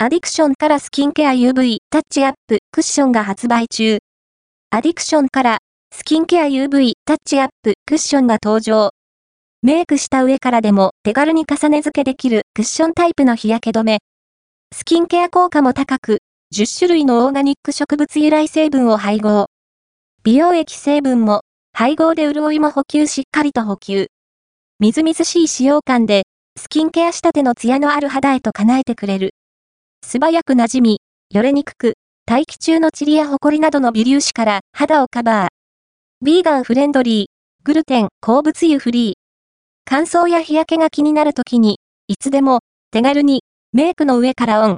アディクションからスキンケア UV タッチアップクッションが発売中。アディクションからスキンケア UV タッチアップクッションが登場。メイクした上からでも手軽に重ね付けできるクッションタイプの日焼け止め。スキンケア効果も高く、10種類のオーガニック植物由来成分を配合。美容液成分も配合で潤いも補給しっかりと補給。みずみずしい使用感で、スキンケア仕立てのツヤのある肌へと叶えてくれる。素早く馴染み、よれにくく、大気中の塵やホコリなどの微粒子から肌をカバー。ビーガンフレンドリー、グルテン、鉱物油フリー。乾燥や日焼けが気になるときに、いつでも、手軽に、メイクの上からオン。